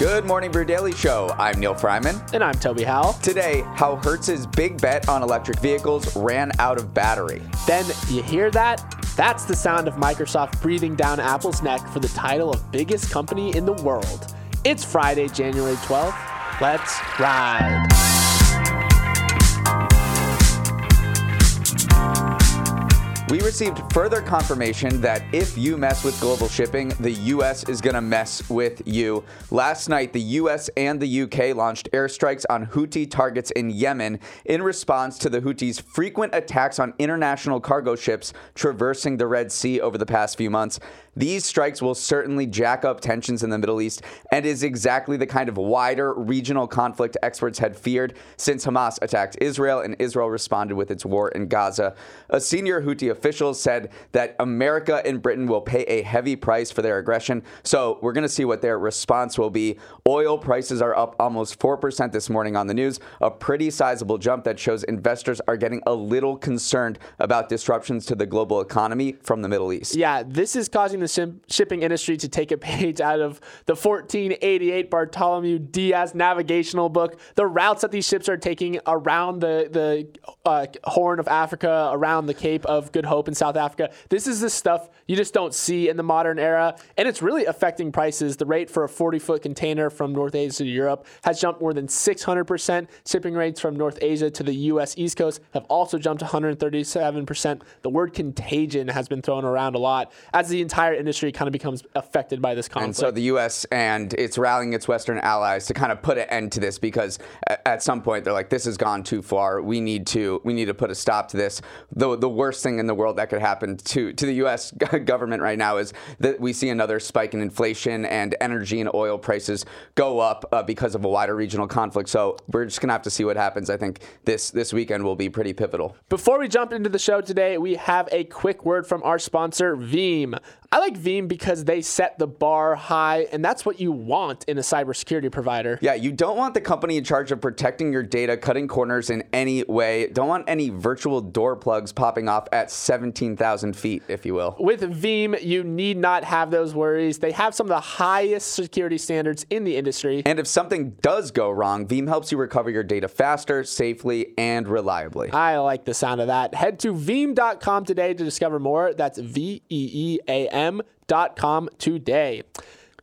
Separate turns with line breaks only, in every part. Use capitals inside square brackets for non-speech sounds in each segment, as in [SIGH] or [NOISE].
Good morning, Brew Daily Show. I'm Neal Freyman.
And I'm Toby Howell.
Today, how Hertz's big bet on electric vehicles ran out of battery.
Then, you hear that? That's the sound of Microsoft breathing down Apple's neck for the title of biggest company in the world. It's Friday, January 12th. Let's ride.
We received further confirmation that if you mess with global shipping, the US is going to mess with you. Last night, the US and the UK launched airstrikes on Houthi targets in Yemen in response to the Houthis' frequent attacks on international cargo ships traversing the Red Sea over the past few months. These strikes will certainly jack up tensions in the Middle East and is exactly the kind of wider regional conflict experts had feared since Hamas attacked Israel and Israel responded with its war in Gaza. A senior Houthi official said that America and Britain will pay a heavy price for their aggression. So we're going to see what their response will be. Oil prices are up almost 4% this morning on the news, a pretty sizable jump that shows investors are getting a little concerned about disruptions to the global economy from the Middle East.
Yeah, this is causing the shipping industry to take a page [LAUGHS] out of the 1488 Bartholomew Diaz navigational book. The routes that these ships are taking around the the uh, Horn of Africa, around the Cape of Good Hope in South Africa. This is the stuff you just don't see in the modern era, and it's really affecting prices. The rate for a 40 foot container from North Asia to Europe has jumped more than 600%. Shipping rates from North Asia to the U.S. East Coast have also jumped 137%. The word contagion has been thrown around a lot as the entire entire industry kind of becomes affected by this conflict.
And so the U.S. and it's rallying its Western allies to kind of put an end to this because at some point they're like, this has gone too far. We need to we need to put a stop to this. The the worst thing in the world that could happen to to the U.S. [LAUGHS] government right now is that we see another spike in inflation and energy and oil prices go up uh, because of a wider regional conflict. So we're just gonna have to see what happens. I think this this weekend will be pretty pivotal.
Before we jump into the show today, we have a quick word from our sponsor, Veeam. I like Veeam because they set the bar high, and that's what you want in a cybersecurity provider.
Yeah, you don't want the company in charge of protecting your data cutting corners in any way. Don't want any virtual door plugs popping off at 17,000 feet, if you will.
With Veeam, you need not have those worries. They have some of the highest security standards in the industry.
And if something does go wrong, Veeam helps you recover your data faster, safely, and reliably.
I like the sound of that. Head to veeam.com today to discover more. That's V E E A M m.com today.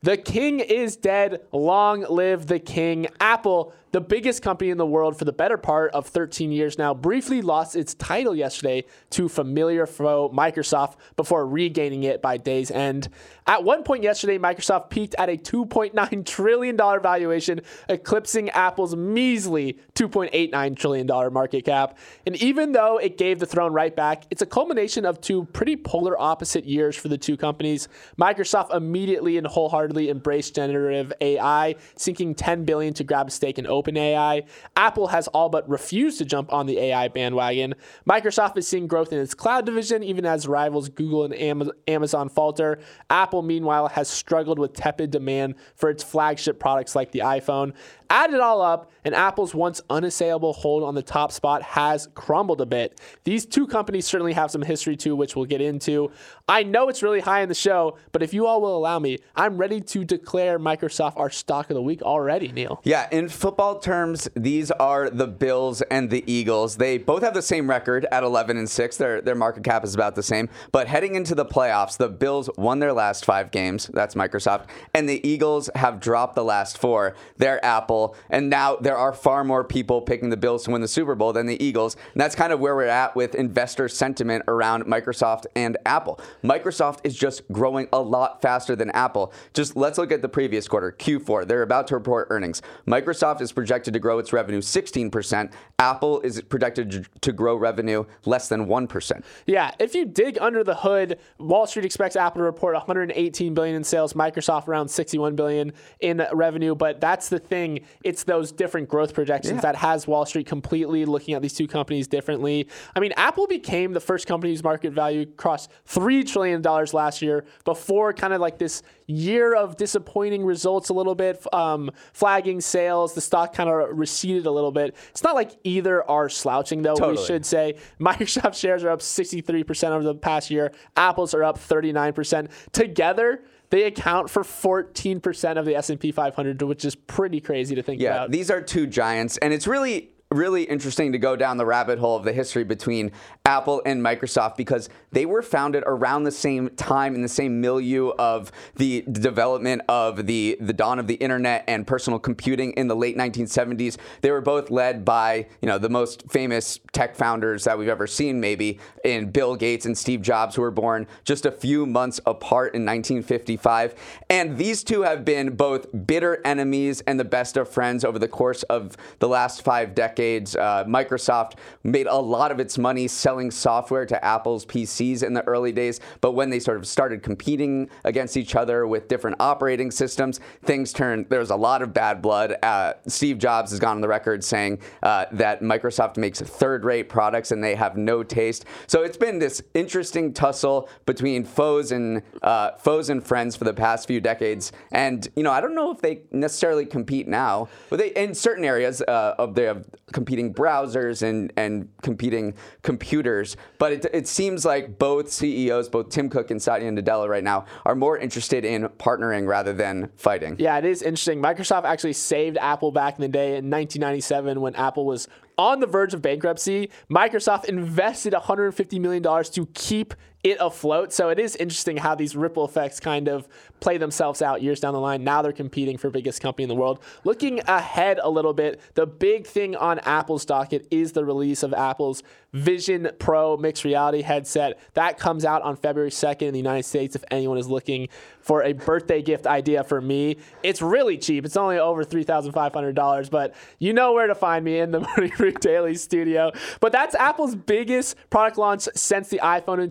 The king is dead. Long live the king. Apple the biggest company in the world for the better part of 13 years now, briefly lost its title yesterday to familiar foe Microsoft before regaining it by day's end. At one point yesterday, Microsoft peaked at a $2.9 trillion valuation, eclipsing Apple's measly $2.89 trillion market cap. And even though it gave the throne right back, it's a culmination of two pretty polar opposite years for the two companies. Microsoft immediately and wholeheartedly embraced generative AI, sinking 10 billion to grab a stake in OpenAI. Apple has all but refused to jump on the AI bandwagon. Microsoft is seeing growth in its cloud division, even as rivals Google and Amazon falter. Apple, meanwhile, has struggled with tepid demand for its flagship products like the iPhone. Add it all up, and Apple's once unassailable hold on the top spot has crumbled a bit. These two companies certainly have some history too, which we'll get into. I know it's really high in the show, but if you all will allow me, I'm ready to declare Microsoft our stock of the week already, Neal.
Yeah, in football terms, these are the Bills and the Eagles. They both have the same record at 11 and 6. Their their market cap is about the same. But heading into the playoffs, the Bills won their last 5 games. That's Microsoft, and the Eagles have dropped the last 4. They're Apple and now there are far more people picking the Bills to win the Super Bowl than the Eagles. And that's kind of where we're at with investor sentiment around Microsoft and Apple. Microsoft is just growing a lot faster than Apple. Just let's look at the previous quarter, Q4. They're about to report earnings. Microsoft is projected to grow its revenue 16%. Apple is projected to grow revenue less than 1%.
Yeah, if you dig under the hood, Wall Street expects Apple to report 118 billion in sales, Microsoft around 61 billion in revenue, but that's the thing, it's those different growth projections yeah. that has Wall Street completely looking at these two companies differently. I mean, Apple became the first company whose market value crossed 3 trillion dollars last year before kind of like this year of disappointing results a little bit, um, flagging sales. The stock kind of receded a little bit. It's not like either are slouching, though, totally. we should say. [LAUGHS] Microsoft shares are up 63% over the past year, Apple's are up 39%. Together, they account for 14% of the S&P 500, which is pretty crazy to think
yeah,
about.
Yeah, these are two giants, and it's really really interesting to go down the rabbit hole of the history between Apple and Microsoft because they were founded around the same time in the same milieu of the development of the the dawn of the internet and personal computing in the late 1970s. They were both led by, you know, the most famous tech founders that we've ever seen maybe in Bill Gates and Steve Jobs who were born just a few months apart in 1955. And these two have been both bitter enemies and the best of friends over the course of the last 5 decades. Uh, Microsoft made a lot of its money selling software to Apple's PCs in the early days, but when they sort of started competing against each other with different operating systems, things turned. There was a lot of bad blood. Uh, Steve Jobs has gone on the record saying uh, that Microsoft makes third-rate products and they have no taste. So it's been this interesting tussle between foes and uh, foes and friends for the past few decades. And you know, I don't know if they necessarily compete now, but they in certain areas uh, of have competing browsers and and competing computers but it, it seems like both CEOs, both Tim Cook and Satya Nadella right now, are more interested in partnering rather than fighting.
Yeah, it is interesting. Microsoft actually saved Apple back in the day in 1997 when Apple was on the verge of bankruptcy. Microsoft invested $150 million to keep it afloat. So it is interesting how these ripple effects kind of play themselves out years down the line. Now they're competing for biggest company in the world. Looking ahead a little bit, the big thing on Apple's docket is the release of Apple's Vision Pro mixed reality headset. That comes out on February 2nd in the United States if anyone is looking for a birthday gift idea for me. It's really cheap. It's only over $3,500, but you know where to find me in the [LAUGHS] Morning Brew Daily studio. But that's Apple's biggest product launch since the iPhone in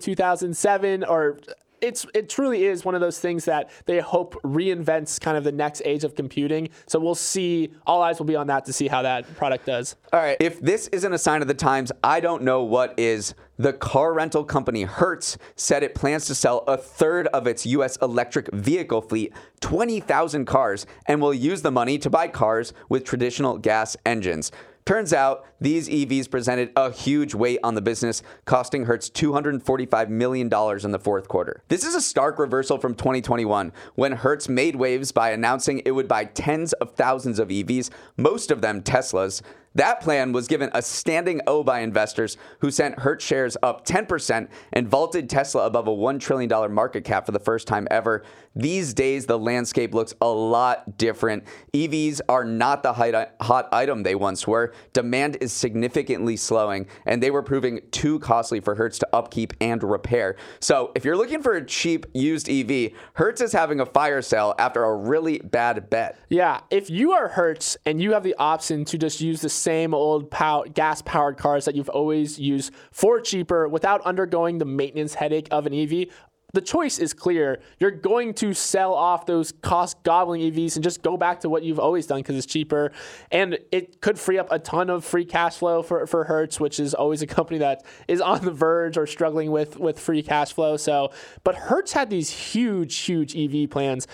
2007 or it's it truly is one of those things that they hope reinvents kind of the next age of computing. So we'll see. All eyes will be on that to see how that product does.
All right. If this isn't a sign of the times, I don't know what is. The car rental company Hertz said it plans to sell a third of its U.S. electric vehicle fleet, 20,000 cars, and will use the money to buy cars with traditional gas engines. Turns out these EVs presented a huge weight on the business, costing Hertz $245 million in the fourth quarter. This is a stark reversal from 2021, when Hertz made waves by announcing it would buy tens of thousands of EVs, most of them Teslas, that plan was given a standing O by investors who sent Hertz shares up 10% and vaulted Tesla above a $1 trillion market cap for the first time ever. These days, the landscape looks a lot different. EVs are not the hot item they once were. Demand is significantly slowing, and they were proving too costly for Hertz to upkeep and repair. So, if you're looking for a cheap used EV, Hertz is having a fire sale after a really bad bet.
Yeah, if you are Hertz and you have the option to just use the same old pow- gas powered cars that you've always used for cheaper without undergoing the maintenance headache of an EV, the choice is clear. You're going to sell off those cost gobbling EVs and just go back to what you've always done because it's cheaper. And it could free up a ton of free cash flow for, for Hertz, which is always a company that is on the verge or struggling with, with free cash flow. So, but Hertz had these huge, huge EV plans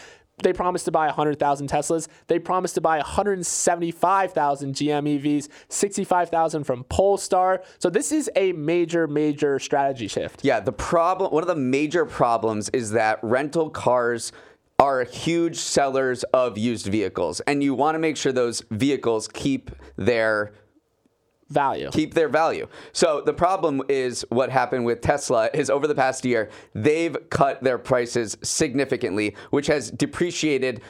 they promised to buy 100,000 Teslas. They promised to buy 175,000 GM EVs, 65,000 from Polestar. So this is a major, major strategy shift.
Yeah, the problem, one of the major problems is that rental cars are huge sellers of used vehicles, and you want to make sure those vehicles keep their
value.
Keep their value. So the problem is what happened with Tesla is over the past year, they've cut their prices significantly, which has depreciated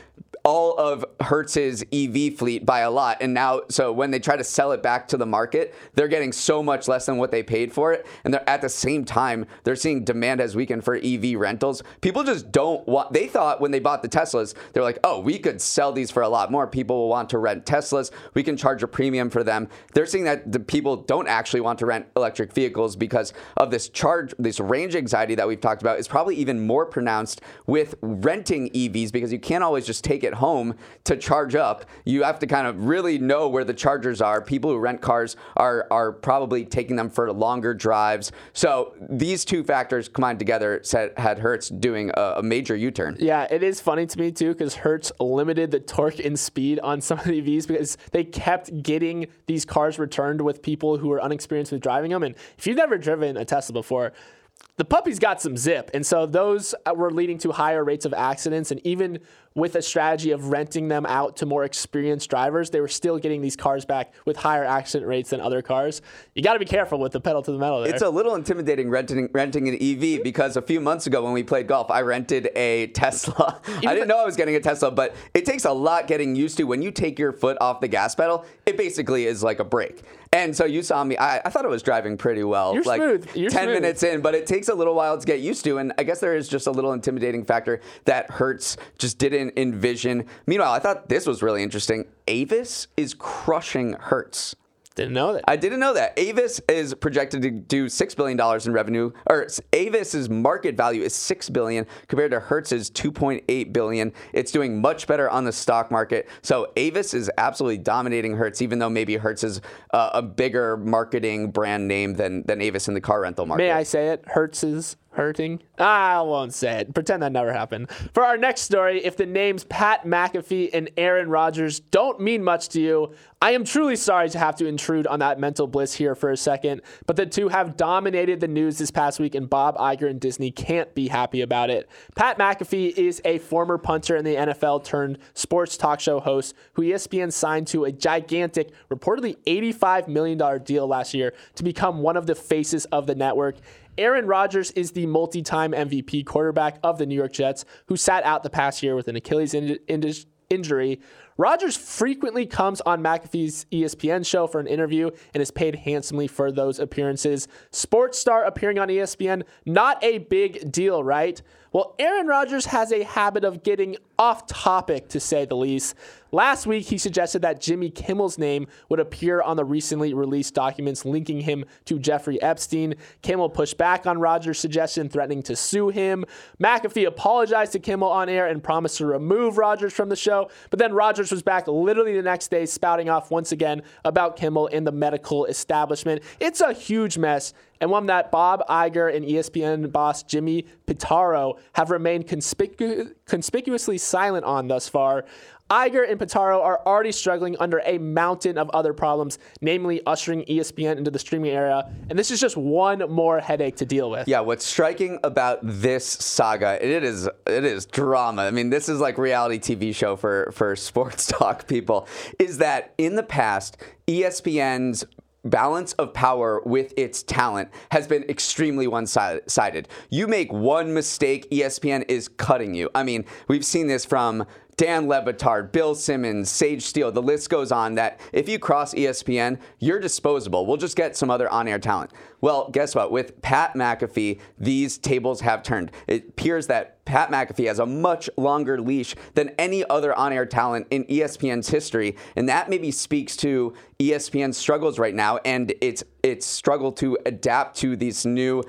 all of Hertz's EV fleet by a lot. And now, so when they try to sell it back to the market, they're getting so much less than what they paid for it. And at the same time, they're seeing demand as weakened for EV rentals. People just don't want, they thought when they bought the Teslas, they're like, oh, we could sell these for a lot more. People will want to rent Teslas. We can charge a premium for them. They're seeing that the people don't actually want to rent electric vehicles because of this charge, this range anxiety that we've talked about is probably even more pronounced with renting EVs because you can't always just take it home to charge up. You have to kind of really know where the chargers are. People who rent cars are are probably taking them for longer drives. So these two factors combined together set, had Hertz doing a, a major U-turn.
Yeah, it is funny to me too because Hertz limited the torque and speed on some of the EVs because they kept getting these cars returned with people who were unexperienced with driving them. And if you've never driven a Tesla before, the puppy's got some zip. And so those uh, were leading to higher rates of accidents. And even with a strategy of renting them out to more experienced drivers, they were still getting these cars back with higher accident rates than other cars. You got to be careful with the pedal to the metal there.
It's a little intimidating renting renting an EV because a few months ago when we played golf, I rented a Tesla. [LAUGHS] I didn't know I was getting a Tesla, but it takes a lot getting used to. When you take your foot off the gas pedal, it basically is like a brake. And so you saw me. I, I thought I was driving pretty well.
You're
like
smooth. You're
ten
smooth.
minutes in, but it takes a little while to get used to. And I guess there is just a little intimidating factor that Hertz just didn't envision. Meanwhile, I thought this was really interesting. Avis is crushing Hertz.
Didn't know that.
I didn't know that. Avis is projected to do six billion dollars in revenue, or Avis's market value is six billion compared to Hertz's two point eight billion. It's doing much better on the stock market. So Avis is absolutely dominating Hertz, even though maybe Hertz is uh, a bigger marketing brand name than than Avis in the car rental market.
May I say it? Hertz is hurting. I won't say it. Pretend that never happened. For our next story, if the names Pat McAfee and Aaron Rodgers don't mean much to you, I am truly sorry to have to intrude on that mental bliss here for a second, but the two have dominated the news this past week, and Bob Iger and Disney can't be happy about it. Pat McAfee is a former punter in the NFL turned sports talk show host who ESPN signed to a gigantic, reportedly $85 million deal last year to become one of the faces of the network. Aaron Rodgers is the multi time MVP quarterback of the New York Jets, who sat out the past year with an Achilles in- in- injury. Rodgers frequently comes on McAfee's ESPN show for an interview and is paid handsomely for those appearances. Sports star appearing on ESPN, not a big deal, right? Well, Aaron Rodgers has a habit of getting off topic, to say the least. Last week, he suggested that Jimmy Kimmel's name would appear on the recently released documents linking him to Jeffrey Epstein. Kimmel pushed back on Rodgers' suggestion, threatening to sue him. McAfee apologized to Kimmel on air and promised to remove Rodgers from the show, but then Was back literally the next day, spouting off once again about Kimmel and the medical establishment. It's a huge mess, and one that Bob Iger and ESPN boss Jimmy Pitaro have remained conspicu- conspicuously silent on thus far. Iger and Pitaro are already struggling under a mountain of other problems, namely ushering ESPN into the streaming era, and this is just one more headache to deal with.
Yeah, what's striking about this saga, it is it is drama. I mean, this is like reality TV show for for [LAUGHS] sports talk people, is that in the past, ESPN's balance of power with its talent has been extremely one-sided. You make one mistake, ESPN is cutting you. I mean, we've seen this from Dan Le Batard, Bill Simmons, Sage Steele, the list goes on that if you cross ESPN, you're disposable. We'll just get some other on air talent. Well, guess what? With Pat McAfee, these tables have turned. It appears that Pat McAfee has a much longer leash than any other on air talent in ESPN's history. And that maybe speaks to ESPN's struggles right now and its its struggle to adapt to this new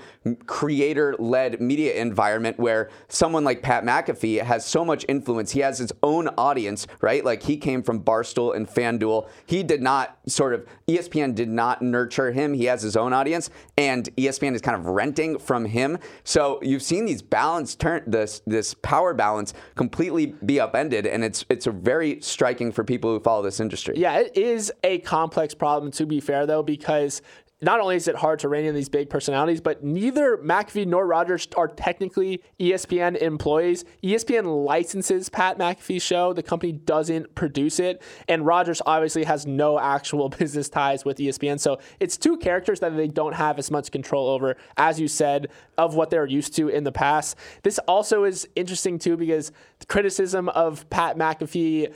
creator led media environment where someone like Pat McAfee has so much influence. He has his own audience, right? Like he came from Barstool and FanDuel. He did not sort of, ESPN did not nurture him. He has his own audience, and ESPN is kind of renting from him. So you've seen these balance turn, this this power balance completely be upended, and it's it's very striking for people who follow this industry.
Yeah, it is a complex problem to be fair though, because not only is it hard to rein in these big personalities, but neither McAfee nor Rodgers are technically ESPN employees. ESPN licenses Pat McAfee's show. The company doesn't produce it. And Rodgers obviously has no actual [LAUGHS] business ties with ESPN. So it's two characters that they don't have as much control over, as you said, of what they're used to in the past. This also is interesting, too, because the criticism of Pat McAfee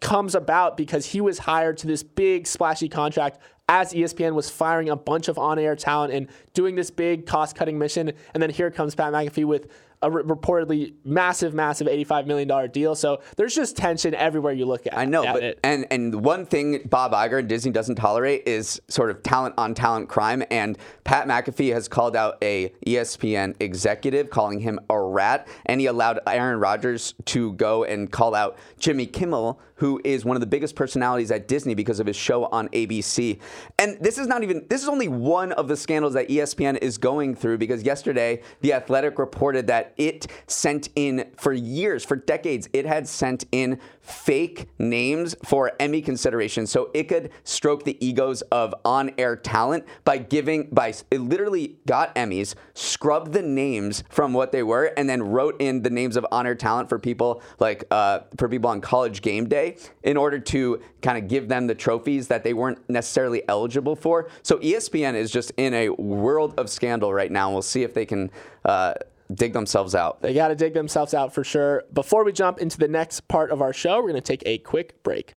comes about because he was hired to this big splashy contract as ESPN was firing a bunch of on-air talent and doing this big cost-cutting mission. And then here comes Pat McAfee with a re- reportedly massive, massive $85 million deal. So there's just tension everywhere you look at.
I know,
at
but
it.
and and one thing Bob Iger and Disney doesn't tolerate is sort of talent on talent crime. And Pat McAfee has called out a ESPN executive, calling him a rat, and he allowed Aaron Rodgers to go and call out Jimmy Kimmel, who is one of the biggest personalities at Disney because of his show on ABC. And this is not even this is only one of the scandals that ESPN is going through because yesterday the Athletic reported that it sent in for years, for decades, it had sent in fake names for Emmy consideration so it could stroke the egos of on-air talent by giving by it literally got Emmys, scrubbed the names from what they were, and then wrote in the names of on-air talent for people like uh, for people on college game day in order to kind of give them the trophies that they weren't necessarily eligible for. So ESPN is just in a world of scandal right now. We'll see if they can uh, dig themselves out.
They got to dig themselves out for sure. Before we jump into the next part of our show, we're going to take a quick break.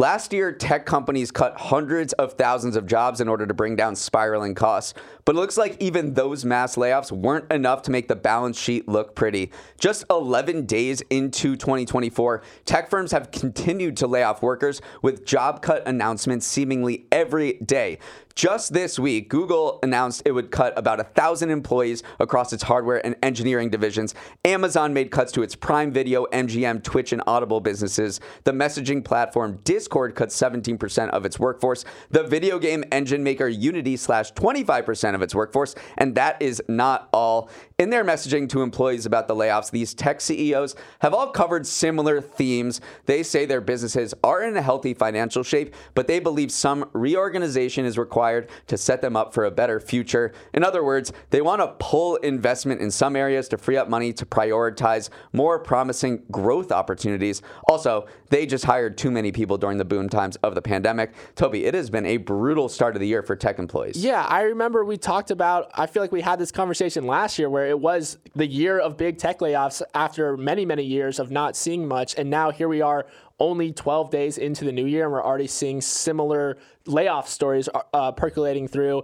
Last year, tech companies cut hundreds of thousands of jobs in order to bring down spiraling costs. But it looks like even those mass layoffs weren't enough to make the balance sheet look pretty. Just 11 days into 2024, tech firms have continued to lay off workers with job cut announcements seemingly every day. Just this week, Google announced it would cut about a thousand employees across its hardware and engineering divisions. Amazon made cuts to its Prime Video, MGM, Twitch, and Audible businesses. The messaging platform Discord cut 17% of its workforce. The video game engine maker Unity slashed 25% of its workforce. And that is not all. In their messaging to employees about the layoffs, these tech CEOs have all covered similar themes. They say their businesses are in a healthy financial shape, but they believe some reorganization is required to set them up for a better future. In other words, they want to pull investment in some areas to free up money to prioritize more promising growth opportunities. Also, they just hired too many people during the boom times of the pandemic. Toby, it has been a brutal start of the year for tech employees.
Yeah, I remember we talked about, I feel like we had this conversation last year where it was the year of big tech layoffs after many, many years of not seeing much. And now here we are only 12 days into the new year and we're already seeing similar layoff stories uh, percolating through.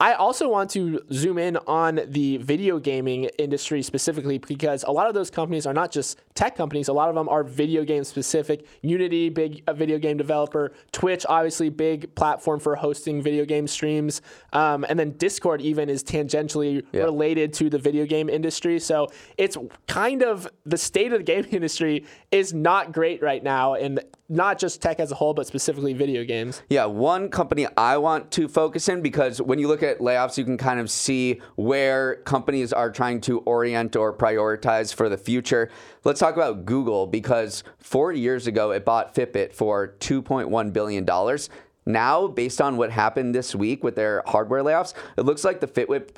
I also want to zoom in on the video gaming industry specifically because a lot of those companies are not just tech companies. A lot of them are video game specific. Unity, big uh, video game developer. Twitch, obviously, big platform for hosting video game streams. Um, and then Discord even is tangentially
Yeah.
related to the video game industry. So it's kind of the state of the game [LAUGHS] industry is not great right now, and not just tech as a whole, but specifically video games.
Yeah, one company I want to focus in because when you look at layoffs, you can kind of see where companies are trying to orient or prioritize for the future. Let's talk about Google because four years ago it bought Fitbit for $2.1 billion. Now, based on what happened this week with their hardware layoffs, it looks like the Fitbit,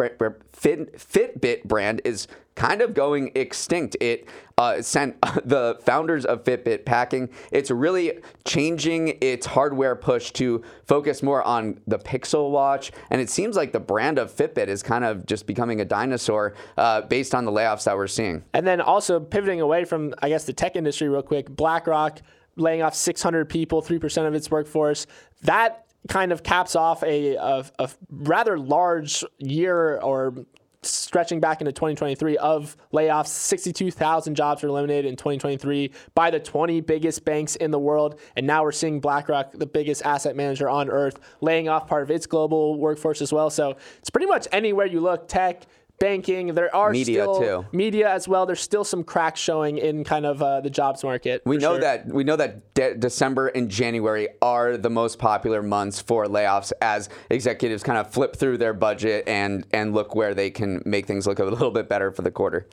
Fitbit brand is kind of going extinct. It uh, sent [LAUGHS] the founders of Fitbit packing. It's really changing its hardware push to focus more on the Pixel Watch. And it seems like the brand of Fitbit is kind of just becoming a dinosaur uh, based on the layoffs that we're seeing.
And then also pivoting away from, I guess, the tech industry real quick, BlackRock laying off 600 people, 3% of its workforce. That kind of caps off a, a, a rather large year or stretching back into 2023 of layoffs. 62,000 jobs were eliminated in 2023 by the 20 biggest banks in the world. And now we're seeing BlackRock, the biggest asset manager on earth, laying off part of its global workforce as well. So it's pretty much anywhere you look, tech, banking. There are
Media,
still
too.
media as well. There's still some cracks showing in kind of uh, the jobs market.
We know
sure.
that we know that de- December and January are the most popular months for layoffs as executives kind of flip through their budget and and look where they can make things look a little bit better for the quarter.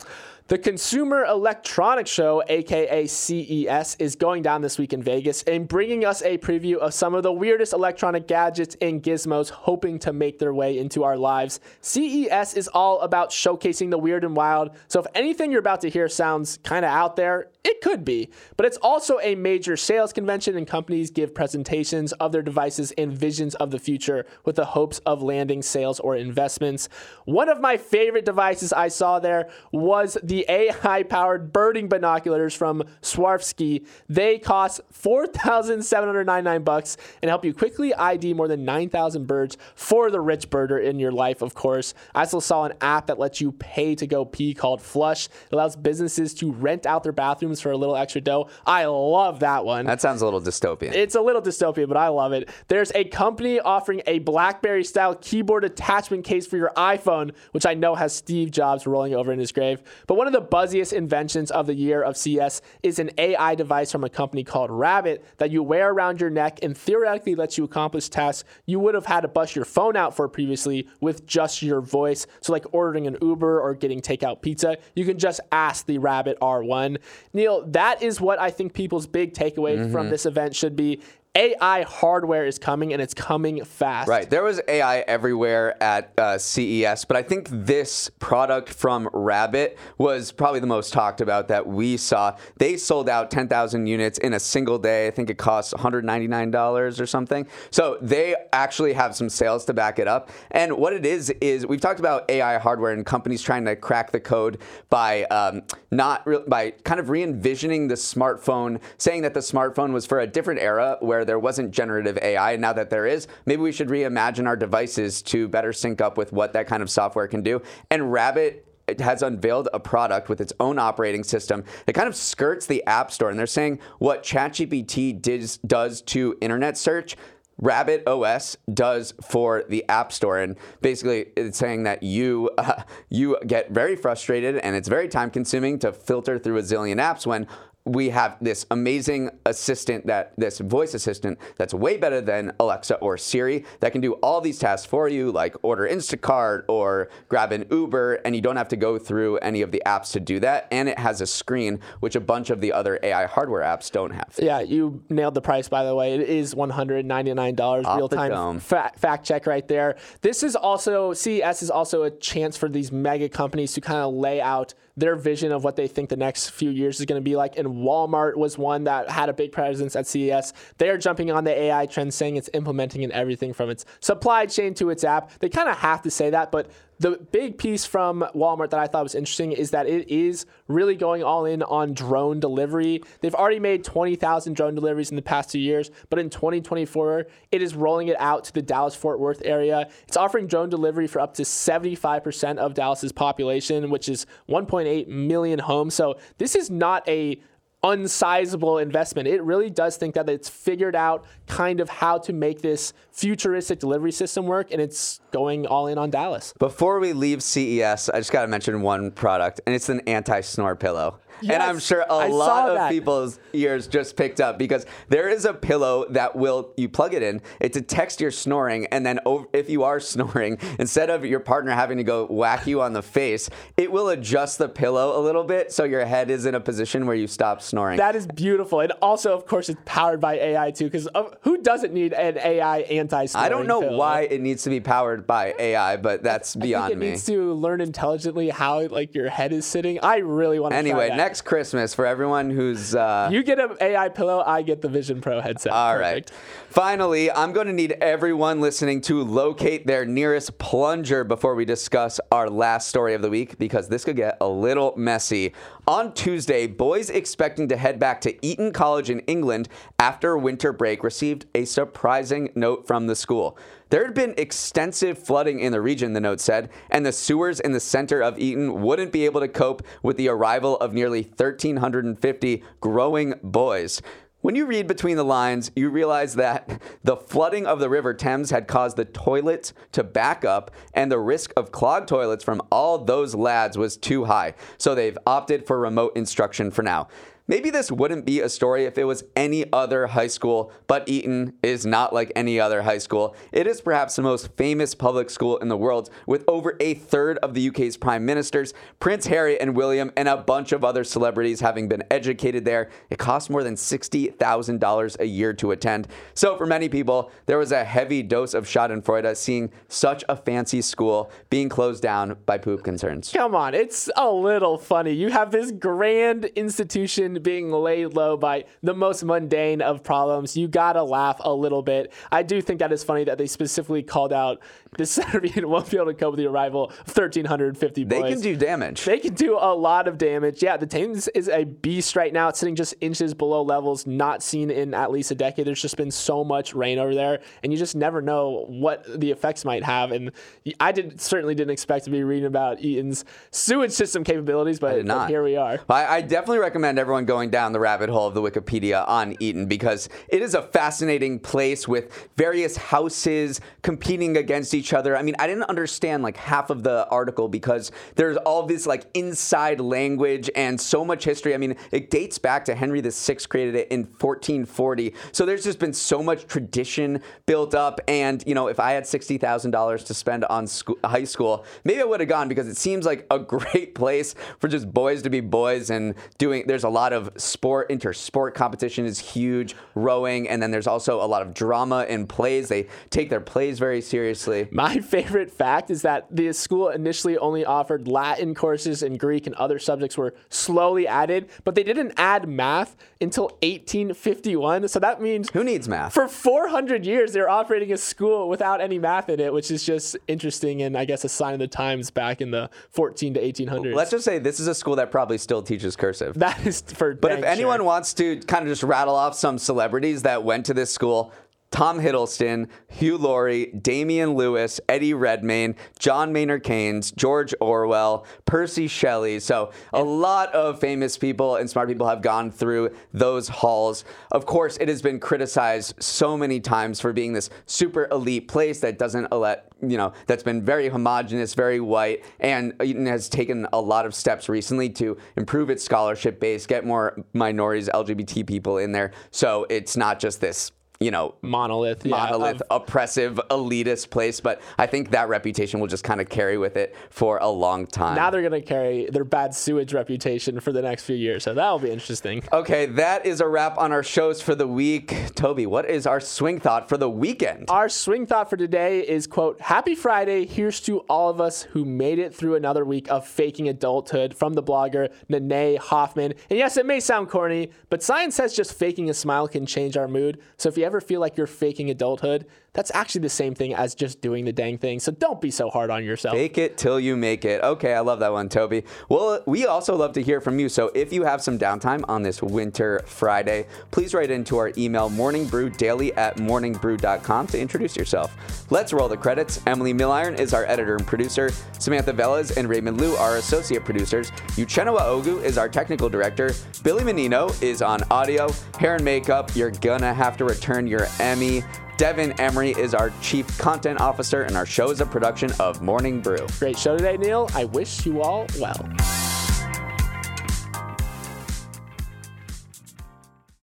The Consumer Electronics Show, aka CES, is going down this week in Vegas and bringing us a preview of some of the weirdest electronic gadgets and gizmos hoping to make their way into our lives. CES is all about showcasing the weird and wild, so if anything you're about to hear sounds kind of out there, it could be. But it's also a major sales convention, and companies give presentations of their devices and visions of the future with the hopes of landing sales or investments. One of my favorite devices I saw there was the AI powered birding binoculars from Swarovski. They cost 4,799 bucks and help you quickly ID more than 9,000 birds for the rich birder in your life, of course. I also saw an app that lets you pay to go pee called Flush. It allows businesses to rent out their bathrooms for a little extra dough. I love that one.
That sounds a little dystopian.
It's a little dystopian, but I love it. There's a company offering a BlackBerry style keyboard attachment case for your iPhone, which I know has Steve Jobs rolling over in his grave. But one of the buzziest inventions of the year of CES is an AI device from a company called Rabbit that you wear around your neck and theoretically lets you accomplish tasks you would have had to bust your phone out for previously with just your voice. So, like ordering an Uber or getting takeout pizza, you can just ask the Rabbit R1. Neal, that is what I think people's big takeaway from mm-hmm. this event should be. AI hardware is coming and it's coming fast.
Right. There was AI everywhere at uh, CES, but I think this product from Rabbit was probably the most talked about that we saw. They sold out 10,000 units in a single day. I think it cost $199 or something. So they actually have some sales to back it up. And what it is, is we've talked about AI hardware and companies trying to crack the code by um, not re- by kind of re-envisioning the smartphone, saying that the smartphone was for a different era where there wasn't generative AI. Now that there is, maybe we should reimagine our devices to better sync up with what that kind of software can do. And Rabbit it has unveiled a product with its own operating system that kind of skirts the App Store. And they're saying what ChatGPT does, does to internet search, Rabbit OS does for the App Store, and basically it's saying that you uh, [LAUGHS] you get very frustrated and it's very time consuming to filter through a zillion apps when we have this amazing assistant that this voice assistant that's way better than Alexa or Siri that can do all these tasks for you, like order Instacart or grab an Uber, and you don't have to go through any of the apps to do that. And it has a screen, which a bunch of the other AI hardware apps don't have.
Yeah, you nailed the price, by the way. It is $199 real time fa- fact check right there. This is also, CES is also a chance for these mega companies to kind of lay out their vision of what they think the next few years is going to be like. And Walmart was one that had a big presence at CES. They are jumping on the AI trend, saying it's implementing in everything from its supply chain to its app. They kind of have to say that, but the big piece from Walmart that I thought was interesting is that it is really going all in on drone delivery. They've already made 20,000 drone deliveries in the past two years, but in 2024, it is rolling it out to the Dallas Fort Worth area. It's offering drone delivery for up to 75% of Dallas's population, which is 1.8 million homes. So this is not a unsizable investment. It really does think that it's figured out kind of how to make this futuristic delivery system work, and it's going all in on Dallas.
Before we leave CES, I just got to mention one product, and it's an anti-snore pillow. and I'm sure a
I
lot of
that.
people's ears just picked up because there is a pillow that will you plug it in, it detects your snoring, and then over, if you are [LAUGHS] snoring, instead of your partner having to go whack you on the face, it will adjust the pillow a little bit so your head is in a position where you stop snoring.
That is beautiful. And also, of course, it's powered by AI too, because uh, who doesn't need an AI anti
I don't know why it needs to be powered by AI, but that's beyond
it
me.
needs to learn intelligently how like your head is sitting. I really want to
Anyway, next Christmas for everyone who's uh,
You get an AI pillow, I get the Vision Pro headset.
All right. Finally, I'm going to need everyone listening to locate their nearest plunger before we discuss our last story of the week because this could get a little messy. On Tuesday, boys expecting to head back to Eton College in England after winter break received a surprising note from the school. There had been extensive flooding in the region, the note said, and the sewers in the center of Eton wouldn't be able to cope with the arrival of nearly 1,350 growing boys. When you read between the lines, you realize that the flooding of the River Thames had caused the toilets to back up, and the risk of clogged toilets from all those lads was too high. So they've opted for remote instruction for now. Maybe this wouldn't be a story if it was any other high school, but Eton is not like any other high school. It is perhaps the most famous public school in the world, with over a third of the UK's prime ministers, Prince Harry and William, and a bunch of other celebrities having been educated there. It costs more than $60,000 a year to attend. So, for many people, there was a heavy dose of Schadenfreude seeing such a fancy school being closed down by poop concerns.
Come on, it's a little funny. You have this grand institution being laid low by the most mundane of problems. You gotta laugh a little bit. I do think that is funny that they specifically called out the Centurion won't be able to cope with the arrival of 1,350 boys.
They can do damage.
They can do a lot of damage. Yeah, the Thames is a beast right now. It's sitting just inches below levels not seen in at least a decade. There's just been so much rain over there, and you just never know what the effects might have. And I did certainly didn't expect to be reading about Eton's sewage system capabilities, but, but here we are.
I, I definitely recommend everyone going down the rabbit hole of the Wikipedia on Eaton because it is a fascinating place with various houses competing against each other. I mean, I didn't understand like half of the article because there's all this like inside language and so much history. I mean, it dates back to Henry VI created it in 1440. So there's just been so much tradition built up. And, you know, if I had $60,000 to spend on school, high school, maybe I would have gone because it seems like a [LAUGHS] great place for just boys to be boys and doing, there's a lot of sport, inter-sport competition is huge, rowing, and then there's also a lot of drama in plays. They take their plays very seriously. [LAUGHS]
My favorite fact is that the school initially only offered Latin courses and Greek and other subjects were slowly added, but they didn't add math until 1851. So that means
who needs math?
For 400 years, they're operating a school without any math in it, which is just interesting and I guess a sign of the times back in the 14 to 1800s.
Let's just say this is a school that probably still teaches cursive. [LAUGHS]
That is for
but if anyone
sure.
wants to kind of just rattle off some celebrities that went to this school, Tom Hiddleston, Hugh Laurie, Damian Lewis, Eddie Redmayne, John Maynard Keynes, George Orwell, Percy Shelley. So a lot of famous people and smart people have gone through those halls. Of course, it has been criticized so many times for being this super elite place that doesn't let you know that's been very homogenous, very white, and has taken a lot of steps recently to improve its scholarship base, get more minorities, LGBT people in there. So it's not just this you know,
monolith,
monolith,
yeah,
oppressive, elitist place. But I think that reputation will just kind of carry with it for a long time.
Now they're going to carry their bad sewage reputation for the next few years. So that'll be interesting.
Okay, that is a wrap on our shows for the week. Toby, what is our swing thought for the weekend?
Our swing thought for today is quote, Happy Friday. Here's to all of us who made it through another week of faking adulthood from the blogger Nene Hoffman. And yes, it may sound corny, but science says just faking a smile can change our mood. So if you ever feel like you're faking adulthood, that's actually the same thing as just doing the dang thing. So don't be so hard on yourself.
Fake it till you make it. Okay, I love that one, Toby. Well, we also love to hear from you. So if you have some downtime on this winter Friday, please write into our email morningbrewdaily at morningbrew.com to introduce yourself. Let's roll the credits. Emily Milliron is our editor and producer. Samantha Velez and Raymond Liu are associate producers. Uchenna Ogu is our technical director. Billy Menino is on audio. Hair and makeup, you're gonna have to return your Emmy. Devin Emery is our Chief Content Officer, and our show is a production of Morning Brew.
Great show today, Neil. I wish you all well.